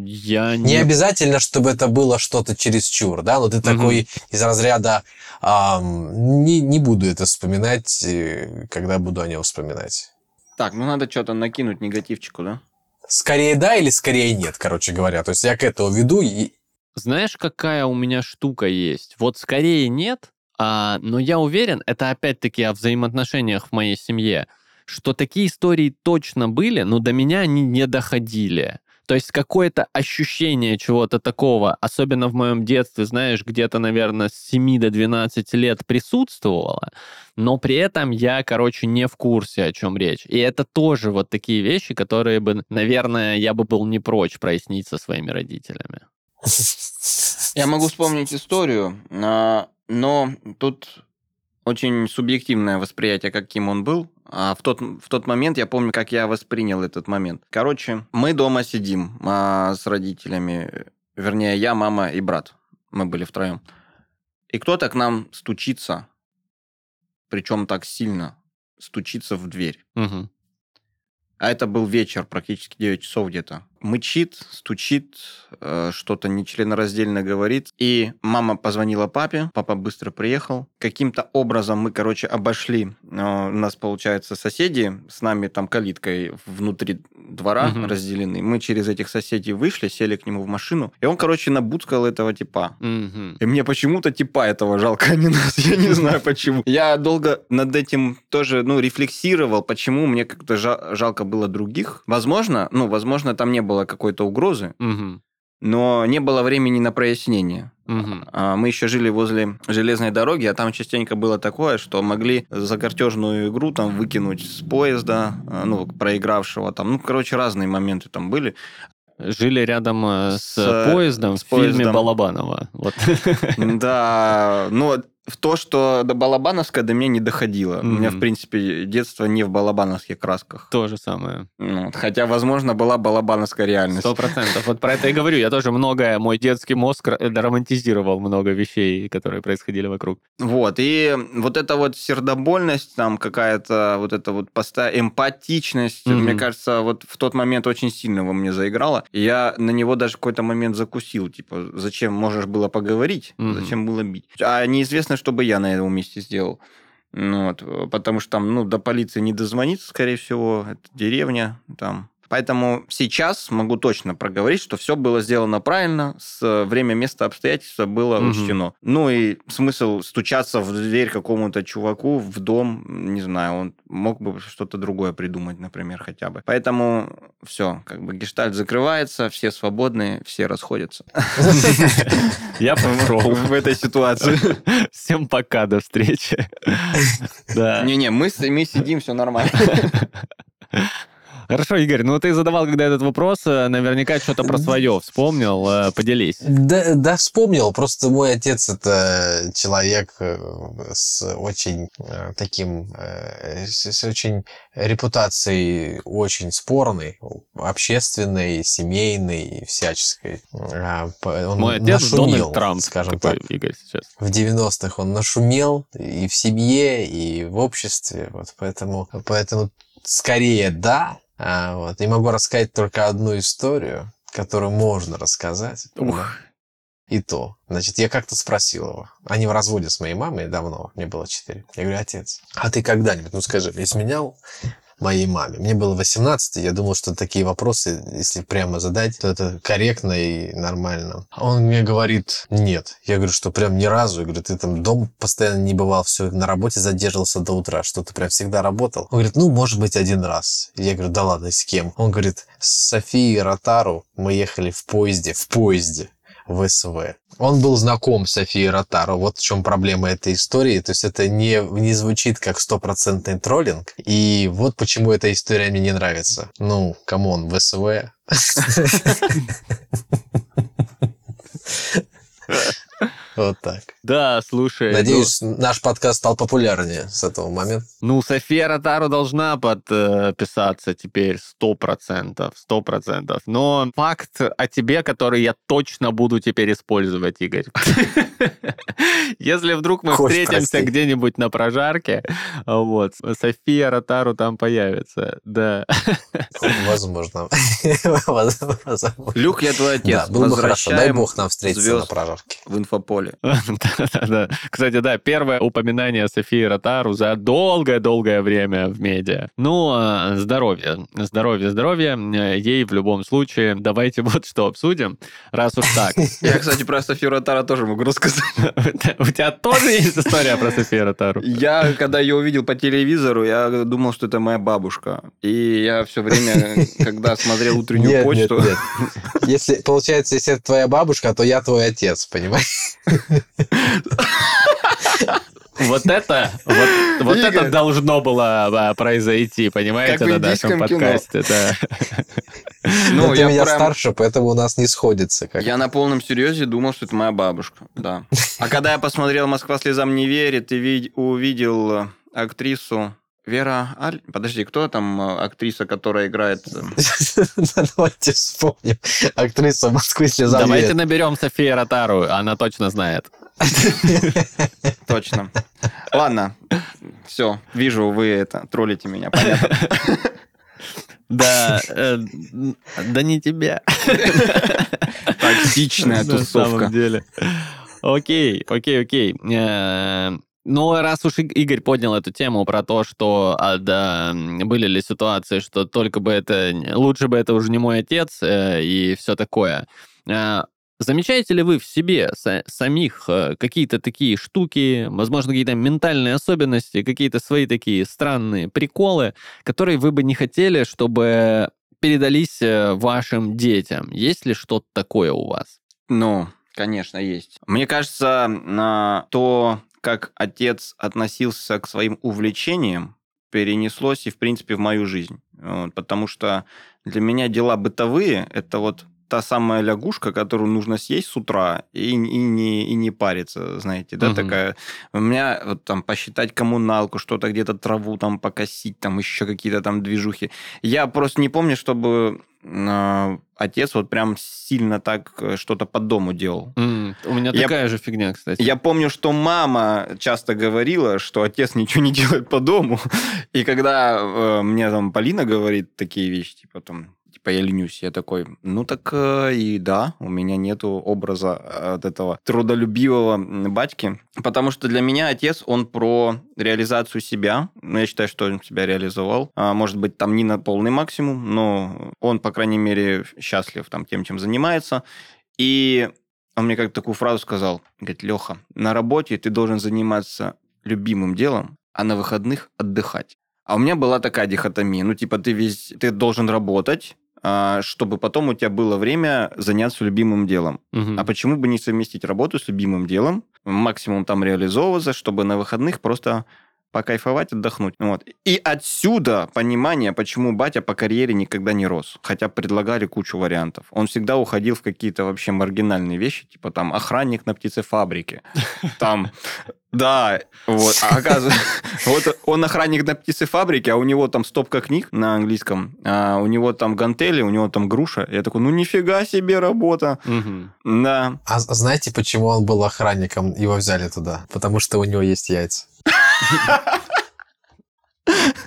я не... Не обязательно, чтобы это было что-то чересчур, да, но ты такой из разряда эм, не, не буду это вспоминать, э, когда буду о нем вспоминать. Так, ну надо что-то накинуть негативчику, да? скорее да или скорее нет, короче говоря. То есть я к этому веду. И... Знаешь, какая у меня штука есть? Вот скорее нет, а, но я уверен, это опять-таки о взаимоотношениях в моей семье, что такие истории точно были, но до меня они не доходили. То есть какое-то ощущение чего-то такого, особенно в моем детстве, знаешь, где-то, наверное, с 7 до 12 лет присутствовало, но при этом я, короче, не в курсе, о чем речь. И это тоже вот такие вещи, которые бы, наверное, я бы был не прочь прояснить со своими родителями. Я могу вспомнить историю, а, но тут очень субъективное восприятие, каким он был. А в тот, в тот момент я помню, как я воспринял этот момент. Короче, мы дома сидим а, с родителями, вернее, я, мама и брат. Мы были втроем. И кто-то к нам стучится, причем так сильно, стучится в дверь. Угу. А это был вечер, практически 9 часов где-то. Мычит, стучит, э, что-то нечленораздельно говорит. И мама позвонила папе, папа быстро приехал. Каким-то образом мы, короче, обошли. Э, у нас, получается, соседи с нами там калиткой внутри двора Мгм. разделены. Мы через этих соседей вышли, сели к нему в машину. И он, короче, набуцкал этого типа. Мгм. И мне почему-то типа этого жалко, а не нас. Я не знаю почему. Я долго над этим тоже, ну, рефлексировал, почему мне как-то жа- жалко было других. Возможно, ну, возможно, там не было какой-то угрозы, Мгм. но не было времени на прояснение. А, Мы еще жили возле железной дороги, а там частенько было такое, что могли за картежную игру там выкинуть с поезда, а, ну, проигравшего там. Ну, короче, разные моменты там были. Жили рядом э, с, С, поездом с в фильме поездом. Балабанова. Вот. Да, но в то, что до Балабановска до меня не доходило. У меня, в принципе, детство не в балабановских красках. То же самое. Ну, вот, Хотя, возможно, была балабановская реальность. Сто процентов. Вот про это и говорю. Я тоже многое, мой детский мозг р- э, романтизировал много вещей, которые происходили вокруг. Вот, и вот эта вот сердобольность, там какая-то вот эта вот поста... эмпатичность, Мгм. мне кажется, вот в тот момент очень сильно во мне заиграла. Я на него даже какой-то момент закусил, типа, зачем можешь было поговорить, Мгм. зачем было бить. А неизвестно, что бы я на его месте сделал. Ну, вот, э, потому что там, ну, до полиции не дозвониться, скорее всего, это деревня, там. Поэтому сейчас могу точно проговорить, что все было сделано правильно, с время, место, обстоятельства было Мгм. учтено. Ну и смысл стучаться в дверь какому-то чуваку в дом, не знаю, он мог бы что-то другое придумать, например, хотя бы. Поэтому все, как бы гештальт закрывается, все свободны, все расходятся Я пошел. в этой ситуации. Всем пока, до встречи. Не-не, мы сидим, все нормально. Хорошо, Игорь, ну ты задавал когда этот вопрос, э, наверняка что-то про свое вспомнил, э, поделись. Да, да, вспомнил. Просто мой отец это человек э, с очень таким, с, очень репутацией очень спорной, общественной, семейной и всяческой. А, Он Мой отец нашумел, Дональд Трамп, скажем такой, так. Игорь, сейчас. В 90-х он нашумел и в семье, и в обществе. Вот поэтому, поэтому скорее да. А, вот. И могу рассказать только одну историю, которую можно рассказать. Ух. И то. Значит, я как-то спросил его. Они в разводе с моей мамой давно, мне было 4. Я говорю, отец, а ты когда-нибудь, ну скажи, изменял моей маме? Мне было 18, и я думал, что такие вопросы, если прямо задать, то это корректно и нормально. Он мне говорит, нет. Я говорю, что прям ни разу. Я говорю, ты там дом постоянно не бывал, все, на работе задерживался до утра, что ты прям всегда работал. Он говорит, ну, может быть, один раз. Я говорю, да ладно, с кем? Он говорит, с Софией Ротару мы ехали в поезде, в поезде в СВ. Он был знаком с Софией Ротару. Вот в чем проблема этой истории. То есть это не, не звучит как стопроцентный троллинг. И вот почему эта история мне не нравится. Ну, come on, в СВ. Вот так. Да, слушай. ну, Надеюсь, наш подкаст стал популярнее с этого момента. Ну, София Ротару должна подписаться теперь сто процентов, сто процентов. Но факт о тебе, который я точно буду теперь использовать, Игорь. Если вдруг мы встретимся где-нибудь на прожарке, вот, София Ротару там появится, да. Возможно. Люк, я твой отец. Да, было бы хорошо. Дай бог нам встретиться на прожарке. в инфополе. Да-да-да. Кстати, да, первое упоминание Софии Ротару за долгое-долгое время в медиа. Ну, а, здоровье. Здоровье, здоровье. Ей в любом случае. Давайте вот что обсудим, раз уж так. Я, кстати, про Софию Ротара тоже могу рассказать. У тебя тоже есть история про Софию Ротару? Я, когда ее увидел по телевизору, я думал, что это моя бабушка. И я все время, когда смотрел утреннюю Нет, нет, почту... нет. Если, получается, если это твоя бабушка, то я твой отец, понимаешь? Вот это, вот, вот Игорь. это должно было а, произойти, понимаете, Как на нашем кино. подкасте. Да. Ну, ты я меня прям- старше, поэтому у нас не сходится. Как... Я на полном серьезе думал, что это моя бабушка, да. А когда я посмотрел «Москва слезам не верит» и ви- увидел э, актрису Вера Аль... Подожди, кто там э, актриса, которая играет... э, Давайте вспомним. Актриса Москвы слезам Давайте наберем Софию Ротару, она точно знает. Точно. Ладно, все, вижу, вы это, троллите меня, понятно. Да, э, да не тебя. Токсичная На самом тусовка. деле. Окей, окей, окей. Ну, раз уж Игорь поднял эту тему про то, что а, да, были ли ситуации, что только бы это... Лучше бы это уже не мой отец э, и все такое. Э, Замечаете ли вы в себе са- самих э, какие-то такие штуки, возможно, какие-то ментальные особенности, какие-то свои такие странные приколы, которые вы бы не хотели, чтобы передались э, вашим детям? Есть ли что-то такое у вас? Ну, конечно, есть. Мне кажется, на то, как отец относился к своим увлечениям, перенеслось и, в принципе, в мою жизнь. Потому что для меня дела бытовые – это вот та самая лягушка, которую нужно съесть с утра и, и, не, и не париться, знаете, да, Мгм. такая. У меня вот там посчитать коммуналку, что-то где-то траву там покосить, там еще какие-то там движухи. Я просто не помню, чтобы э, отец вот прям сильно так э, что-то по дому делал. У меня Я- такая же фигня, кстати. Я помню, что мама часто говорила, что отец ничего не делает по дому. И когда э, мне там Полина говорит такие вещи, типа там, типа я ленюсь, я такой, ну так э, и да, у меня нету образа э, от этого трудолюбивого батьки. Потому что для меня отец, он про реализацию себя. Ну, я считаю, что он себя реализовал. А, может быть, там не на полный максимум, но он, по крайней мере, счастлив там тем, чем занимается. И он мне как такую фразу сказал. Говорит, Леха, на работе ты должен заниматься любимым делом, а на выходных отдыхать. А у меня была такая дихотомия. Ну, типа, ты весь, ты должен работать, чтобы потом у тебя было время заняться любимым делом. Мгм. А почему бы не совместить работу с любимым делом, максимум там реализовываться, чтобы на выходных просто покайфовать, отдохнуть. Вот. И отсюда понимание, почему батя по карьере никогда не рос. Хотя предлагали кучу вариантов. Он всегда уходил в какие-то вообще маргинальные вещи, типа там охранник на птицефабрике. Там, да, вот. А оказывается, вот он охранник на птицефабрике, а у него там стопка книг на английском, а у него там гантели, у него там груша. Я такой, ну нифига себе работа. Мгм. Да. А знаете, почему он был охранником? Его взяли туда. Потому что у него есть яйца.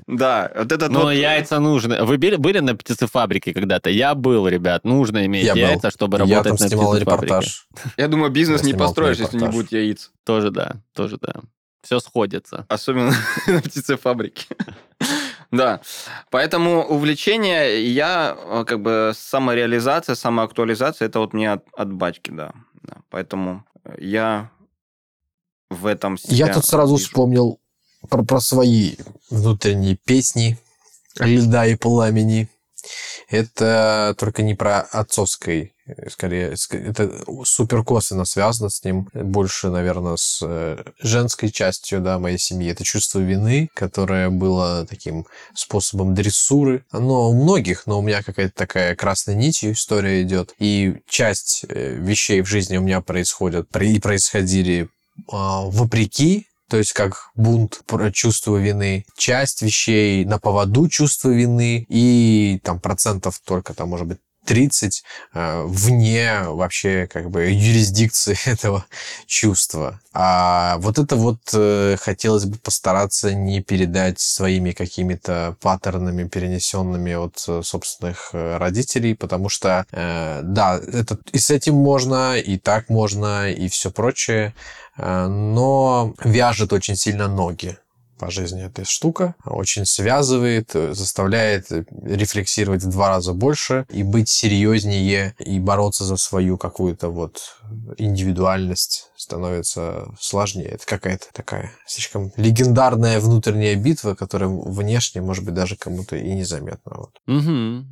Да, вот этот Но вот... яйца нужны. Вы были, были на птицефабрике когда-то? Я был, ребят. Нужно иметь Я был. яйца, чтобы Я работать там на снимал птицефабрике. репортаж. Я думаю, бизнес Я не построишь, если не будет яиц. Тоже да, тоже да. Все сходится. Особенно на птицефабрике. Да, поэтому увлечение, я э, как бы самореализация, самоактуализация, это вот мне от, от батьки, да. Да, Поэтому э, я в этом себя Я тут сразу вижу. вспомнил про, про свои внутренние песни льда и пламени. Это только не про отцовской, э, скорее, ск- это супер косвенно связано с ним, больше, наверное, с э, женской частью, да, моей семьи. Это чувство вины, которое было таким способом дрессуры. Оно у многих, но у меня какая-то такая красной нитью история идет. И часть э, вещей в жизни у меня происходят и происходили а, вопреки, то есть как бунт про чувство вины, часть вещей на поводу чувства вины и там процентов только там может быть 30 э, вне вообще как бы юрисдикции этого чувства. А вот это вот э, хотелось бы постараться не передать своими какими-то паттернами, перенесенными от э, собственных родителей, потому что, да, это, и с этим можно, и так можно, и все прочее, но вяжет очень сильно ноги по жизни эта штука. Очень связывает, заставляет рефлексировать в два раза больше и быть серьезнее и бороться за свою какую-то вот индивидуальность становится сложнее. Это какая-то такая слишком легендарная внутренняя битва, которая внешне, может быть, даже кому-то и незаметна. Вот. Угу.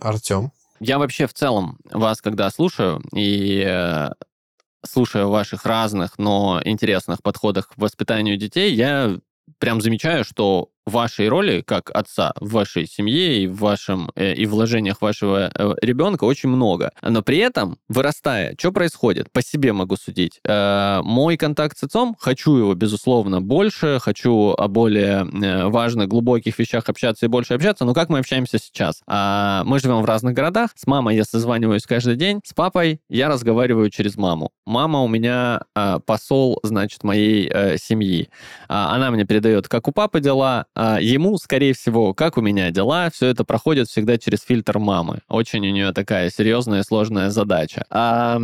Артем? Я вообще в целом вас, когда слушаю, и слушая ваших разных, но интересных подходах к воспитанию детей, я прям замечаю, что вашей роли как отца в вашей семье и в вашем э, и вложениях вашего э, ребенка очень много. Но при этом, вырастая, что происходит? По себе могу судить. Э, мой контакт с отцом, хочу его, безусловно, больше, хочу о более э, важных, глубоких вещах общаться и больше общаться, но как мы общаемся сейчас? А, мы живем в разных городах, с мамой я созваниваюсь каждый день, с папой я разговариваю через маму. Мама у меня э, посол, значит, моей э, семьи. А, она мне передает, как у папы дела, ему, скорее всего, как у меня дела, все это проходит всегда через фильтр мамы. Очень у нее такая серьезная сложная задача. А,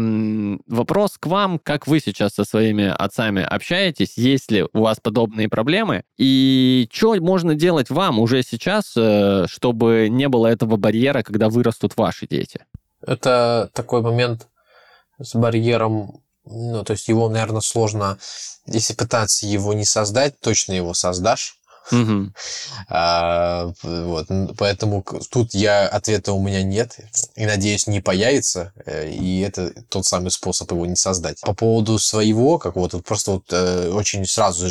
вопрос к вам, как вы сейчас со своими отцами общаетесь, есть ли у вас подобные проблемы, и что можно делать вам уже сейчас, э, чтобы не было этого барьера, когда вырастут ваши дети? Это такой момент с барьером ну, то есть его, наверное, сложно, если пытаться его не создать, точно его создашь. Угу. А, вот, поэтому тут я ответа у меня нет и надеюсь не появится э, и это тот самый способ его не создать. По поводу своего, как вот просто вот э, очень сразу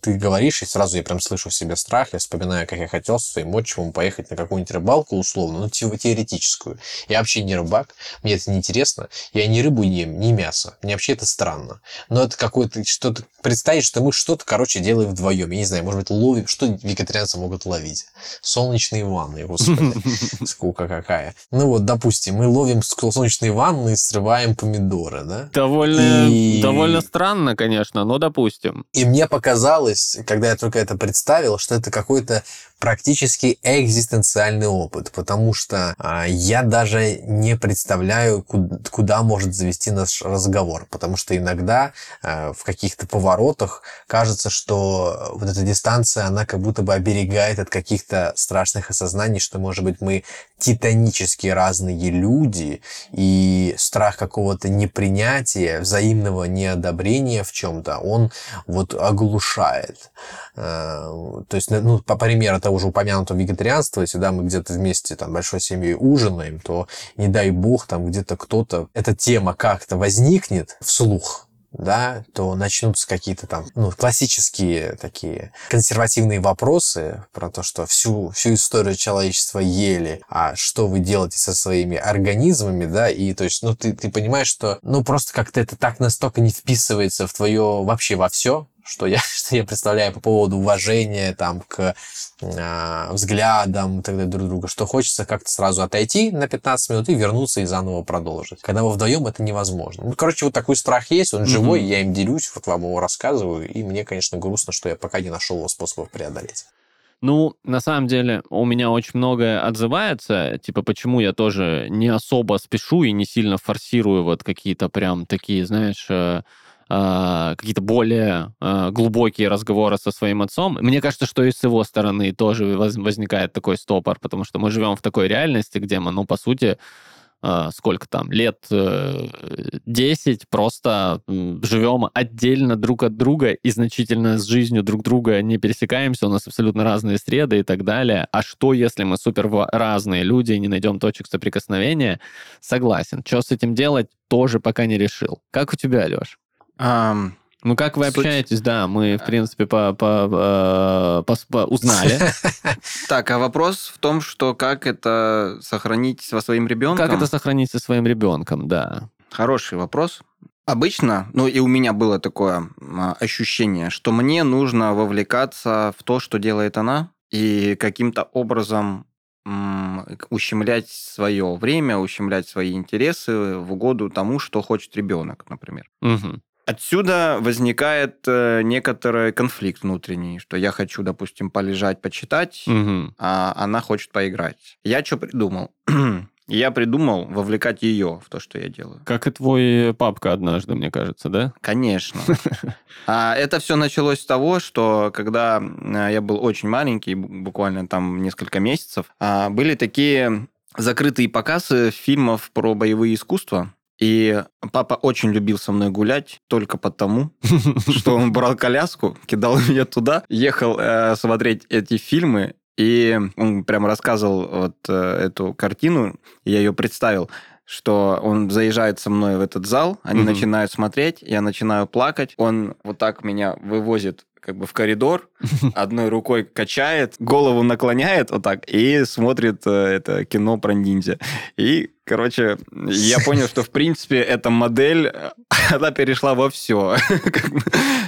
ты говоришь и сразу я прям слышу в себе страх, я вспоминаю, как я хотел со своим отчимом поехать на какую-нибудь рыбалку условно, ну теоретическую. Я вообще не рыбак, мне это не интересно, я ни рыбу не ем, ни мясо, мне вообще это странно. Но это какое-то что-то представить, что мы что-то, короче, делаем вдвоем. Я не знаю, может быть, ловим, что вегетарианцы могут ловить? Солнечные ванны, господи, скука какая. Ну вот, допустим, мы ловим солнечные ванны и срываем помидоры, да? Довольно, и... довольно странно, конечно, но допустим. И мне показалось, когда я только это представил, что это какой-то практически экзистенциальный опыт, потому что а, я даже не представляю, куда, куда может завести наш разговор, потому что иногда а, в каких-то поворотах кажется, что вот эта дистанция, она как будто бы оберегает от каких-то страшных осознаний, что, может быть, мы титанически разные люди, и страх какого-то непринятия, взаимного неодобрения в чем-то, он вот оглушает. А, то есть, ну, по примеру того уже упомянутого вегетарианства, если да, мы где-то вместе там большой семьей ужинаем, то не дай бог там где-то кто-то, эта тема как-то возникнет вслух, да, то начнутся какие-то там ну, классические такие консервативные вопросы про то, что всю, всю историю человечества ели, а что вы делаете со своими организмами, да, и то есть, ну, ты, ты понимаешь, что, ну, просто как-то это так настолько не вписывается в твое вообще во все, что я, что я представляю по поводу уважения там, к э, взглядам и так далее друг друга, что хочется как-то сразу отойти на 15 минут и вернуться и заново продолжить. Когда вы вдвоем, это невозможно. Ну, короче, вот такой страх есть, он mm-hmm. живой, я им делюсь, вот вам его рассказываю, и мне, конечно, грустно, что я пока не нашел его способов преодолеть. Ну, на самом деле, у меня очень многое отзывается, типа, почему я тоже не особо спешу и не сильно форсирую вот какие-то прям такие, знаешь, э, а, какие-то более а, глубокие разговоры со своим отцом. Мне кажется, что и с его стороны тоже возникает такой стопор, потому что мы живем в такой реальности, где мы, ну, по сути, а, сколько там, лет 10 просто живем отдельно друг от друга и значительно с жизнью друг друга не пересекаемся, у нас абсолютно разные среды и так далее. А что, если мы супер разные люди и не найдем точек соприкосновения? Согласен. Что с этим делать, тоже пока не решил. Как у тебя, Леш? Um, ну, как вы общаетесь, да, мы, в принципе, по, по, по, по, узнали. Так, а вопрос в том, что как это сохранить со своим ребенком? Как это сохранить со своим ребенком, да. Хороший вопрос. Обычно, ну и у меня было такое а, ощущение, что мне нужно вовлекаться в то, что делает она, и каким-то образом ущемлять свое время, ущемлять свои интересы в угоду тому, что хочет ребенок, например. Мгм. Отсюда возникает э, некоторый конфликт внутренний, что я хочу, допустим, полежать, почитать, Мгм. а она хочет поиграть. Я что придумал? Я придумал вовлекать ее в то, что я делаю. Как и твой папка однажды, мне кажется, да? Конечно. А это все началось с того, что когда э, я был очень маленький, бу- буквально там несколько месяцев, а, были такие закрытые показы фильмов про боевые искусства. И папа очень любил со мной гулять только потому, что он брал коляску, кидал меня туда, ехал э, смотреть эти фильмы, и он прям рассказывал вот э, эту картину, я ее представил, что он заезжает со мной в этот зал, они Мгм. начинают смотреть, я начинаю плакать, он вот так меня вывозит как бы в коридор, одной рукой качает, голову наклоняет вот так и смотрит э, это кино про ниндзя. И, короче, я понял, что, в принципе, эта модель, она перешла во все.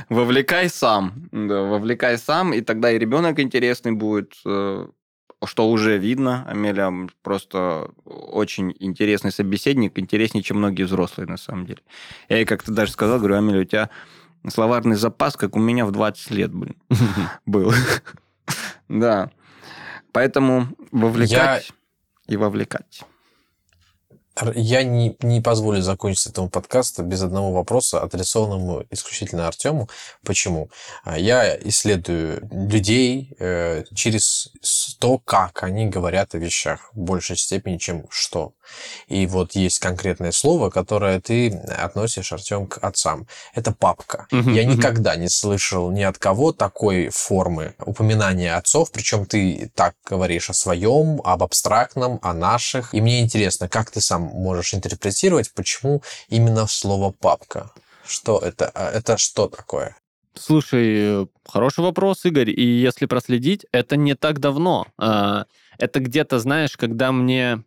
Вовлекай сам. Да, вовлекай сам, и тогда и ребенок интересный будет, э, что уже видно. Амелия просто очень интересный собеседник, интереснее, чем многие взрослые, на самом деле. Я ей как-то даже сказал, говорю, Амелия, у тебя словарный запас, как у меня в 20 лет, блин, был. Да. Поэтому вовлекать и вовлекать. Я не, не позволю закончить этому подкасту без одного вопроса, адресованному исключительно Артему. Почему? А, Я исследую людей э, через то, как они говорят о вещах, в большей степени, чем что. И вот есть конкретное слово, которое ты относишь, Артем, к отцам. Это папка. Мгм, Я мгм. никогда не слышал ни от кого такой формы упоминания отцов, причем ты так говоришь о своем, об абстрактном, о наших. И мне интересно, как ты сам можешь интерпретировать, почему именно слово папка? Что это? А Это что такое? Слушай, хороший вопрос, Игорь. И если проследить, это не так давно. А, Это где-то, знаешь, когда мне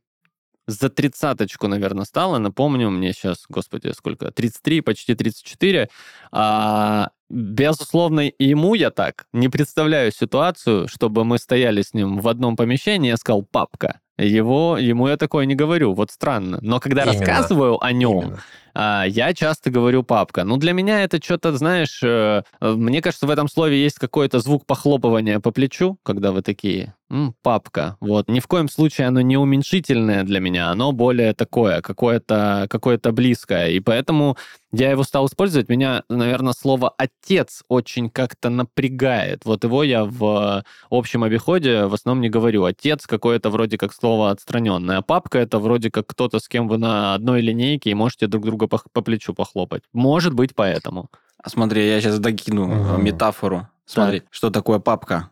за тридцаточку, наверное, стало, напомню, мне сейчас, господи, сколько, 33, почти 34, а, безусловно, ему я так не представляю ситуацию, чтобы мы стояли с ним в одном помещении, я сказал «папка». Его, ему я такое не говорю, вот странно. Но когда Именно. рассказываю о нем, Именно. А, я часто говорю папка. Ну, для меня это что-то, знаешь, э, э, мне кажется, в этом слове есть какой-то звук похлопывания по плечу, когда вы такие, «М, папка. Вот. Ни в коем случае оно не уменьшительное для меня, оно более такое, какое-то какое близкое. И поэтому я его стал использовать. Меня, наверное, слово «отец» очень как-то напрягает. Вот его я в общем обиходе в основном не говорю. Отец какое-то вроде как слово отстраненное. А папка это вроде как кто-то, с кем вы на одной линейке и можете друг друга по, по плечу похлопать. Может быть, поэтому. А смотри, я сейчас докину Мгм. метафору. Смотри, что такое папка?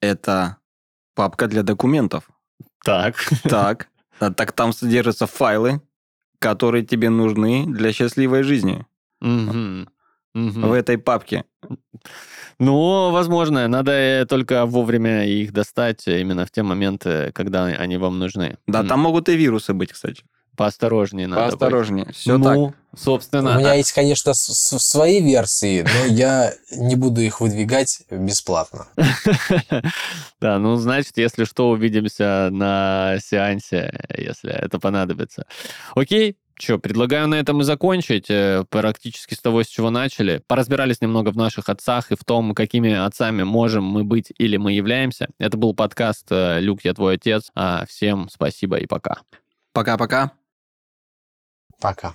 Это папка для документов. Так. Так, а так там содержатся файлы, которые тебе нужны для счастливой жизни. В этой папке. Ну, возможно, надо э, только вовремя их достать именно в те моменты, когда они вам нужны. Да, там могут и вирусы быть, кстати. Поосторожнее надо быть. Поосторожнее. Все так. ну, собственно. У меня есть, конечно, свои версии, но я не буду их выдвигать бесплатно. Да, ну, значит, если что, увидимся на сеансе, если это понадобится. Окей, что, предлагаю на этом и закончить. э, Практически с того, с чего начали. Поразбирались немного в наших отцах и в том, какими отцами можем мы быть или мы являемся. Это был подкаст э, «Люк, я твой отец». А, Всем спасибо и пока. Пока-пока. Пока.